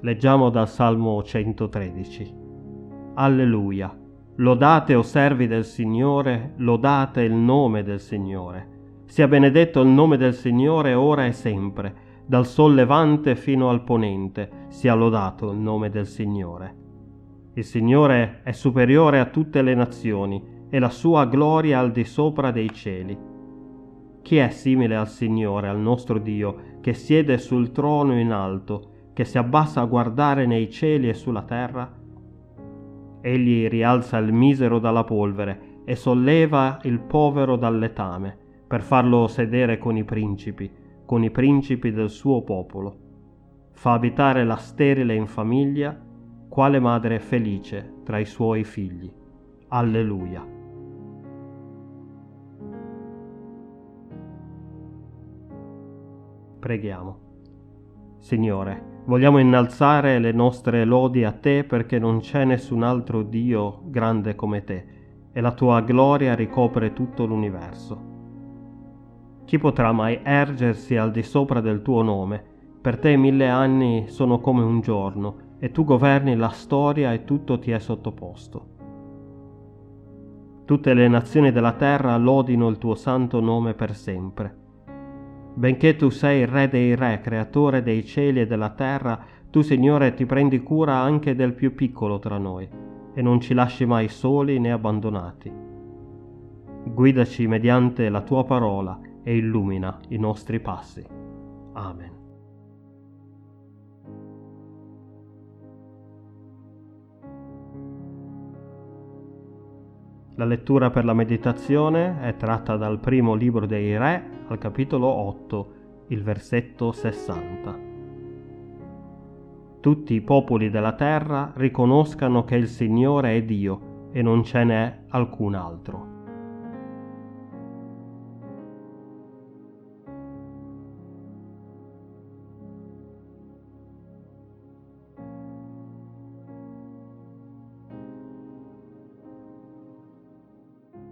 Leggiamo dal Salmo 113. Alleluia. Lodate o servi del Signore, lodate il nome del Signore. Sia benedetto il nome del Signore ora e sempre, dal sol levante fino al ponente, sia lodato il nome del Signore. Il Signore è superiore a tutte le nazioni e la sua gloria al di sopra dei cieli. Chi è simile al Signore, al nostro Dio, che siede sul trono in alto, che si abbassa a guardare nei cieli e sulla terra? Egli rialza il misero dalla polvere e solleva il povero dal letame, per farlo sedere con i principi, con i principi del suo popolo. Fa abitare la sterile in famiglia, quale madre felice tra i suoi figli. Alleluia. Preghiamo. Signore, vogliamo innalzare le nostre lodi a te perché non c'è nessun altro Dio grande come te e la tua gloria ricopre tutto l'universo. Chi potrà mai ergersi al di sopra del tuo nome? Per te mille anni sono come un giorno e tu governi la storia e tutto ti è sottoposto. Tutte le nazioni della terra lodino il tuo santo nome per sempre Benché tu sei Re dei Re, creatore dei cieli e della terra, tu Signore ti prendi cura anche del più piccolo tra noi e non ci lasci mai soli né abbandonati. Guidaci mediante la tua parola e illumina i nostri passi. Amen. La lettura per la meditazione è tratta dal primo libro dei Re al capitolo 8, il versetto 60. Tutti i popoli della terra riconoscano che il Signore è Dio e non ce n'è alcun altro.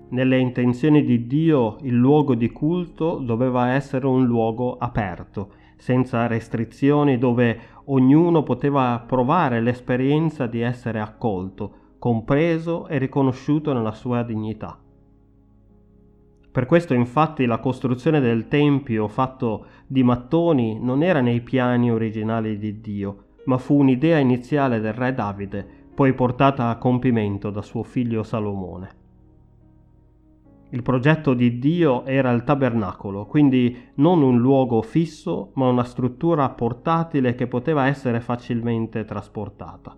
Nelle intenzioni di Dio il luogo di culto doveva essere un luogo aperto, senza restrizioni, dove ognuno poteva provare l'esperienza di essere accolto, compreso e riconosciuto nella sua dignità. Per questo infatti la costruzione del Tempio fatto di mattoni non era nei piani originali di Dio, ma fu un'idea iniziale del re Davide, poi portata a compimento da suo figlio Salomone. Il progetto di Dio era il tabernacolo, quindi non un luogo fisso, ma una struttura portatile che poteva essere facilmente trasportata.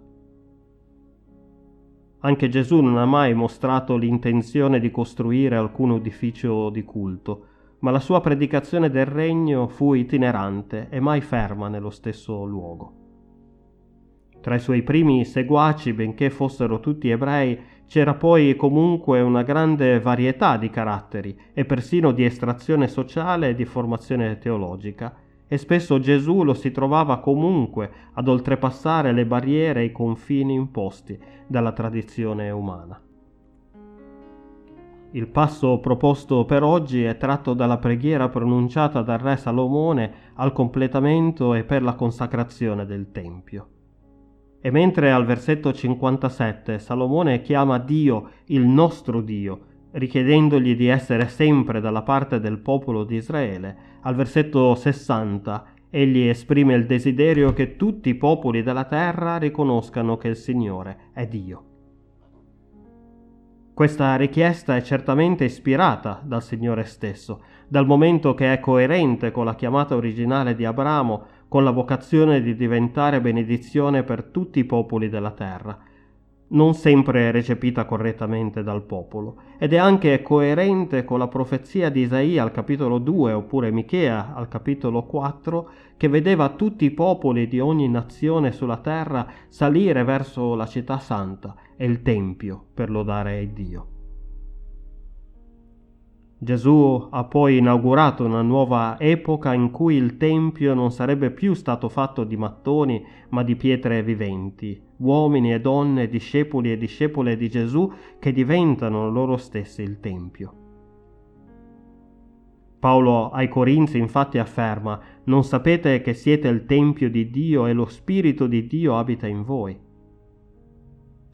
Anche Gesù non ha mai mostrato l'intenzione di costruire alcun edificio di culto, ma la sua predicazione del regno fu itinerante e mai ferma nello stesso luogo. Tra i suoi primi seguaci, benché fossero tutti ebrei, c'era poi comunque una grande varietà di caratteri e persino di estrazione sociale e di formazione teologica, e spesso Gesù lo si trovava comunque ad oltrepassare le barriere e i confini imposti dalla tradizione umana. Il passo proposto per oggi è tratto dalla preghiera pronunciata dal re Salomone al completamento e per la consacrazione del Tempio. E mentre al versetto 57 Salomone chiama Dio il nostro Dio, richiedendogli di essere sempre dalla parte del popolo di Israele, al versetto 60 egli esprime il desiderio che tutti i popoli della terra riconoscano che il Signore è Dio. Questa richiesta è certamente ispirata dal Signore stesso, dal momento che è coerente con la chiamata originale di Abramo con la vocazione di diventare benedizione per tutti i popoli della terra, non sempre recepita correttamente dal popolo, ed è anche coerente con la profezia di Isaia al capitolo 2 oppure Michea al capitolo 4 che vedeva tutti i popoli di ogni nazione sulla terra salire verso la città santa e il tempio per lodare Dio. Gesù ha poi inaugurato una nuova epoca in cui il Tempio non sarebbe più stato fatto di mattoni, ma di pietre viventi, uomini e donne, discepoli e discepole di Gesù che diventano loro stessi il Tempio. Paolo ai Corinzi infatti afferma, non sapete che siete il Tempio di Dio e lo Spirito di Dio abita in voi.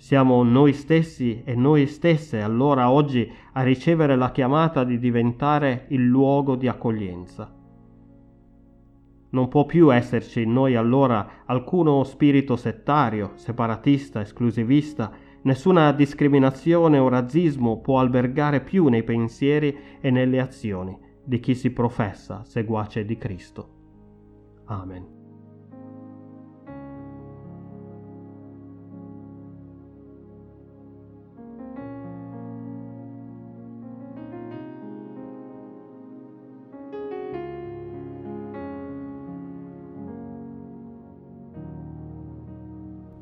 Siamo noi stessi e noi stesse allora oggi a ricevere la chiamata di diventare il luogo di accoglienza. Non può più esserci in noi allora alcuno spirito settario, separatista, esclusivista, nessuna discriminazione o razzismo può albergare più nei pensieri e nelle azioni di chi si professa seguace di Cristo. Amen.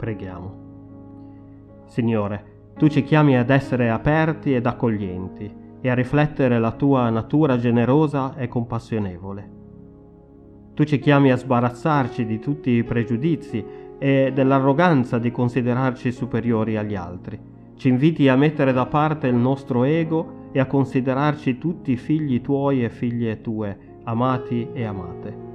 Preghiamo. Signore, tu ci chiami ad essere aperti ed accoglienti e a riflettere la tua natura generosa e compassionevole. Tu ci chiami a sbarazzarci di tutti i pregiudizi e dell'arroganza di considerarci superiori agli altri. Ci inviti a mettere da parte il nostro ego e a considerarci tutti figli tuoi e figlie tue, amati e amate.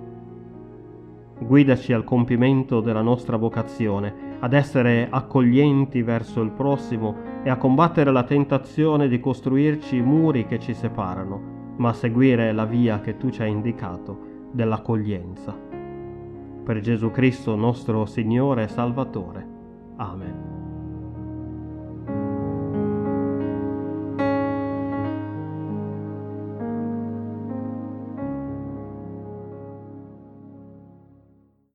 Guidaci al compimento della nostra vocazione, ad essere accoglienti verso il prossimo e a combattere la tentazione di costruirci muri che ci separano, ma a seguire la via che tu ci hai indicato dell'accoglienza. Per Gesù Cristo nostro Signore e Salvatore. Amen.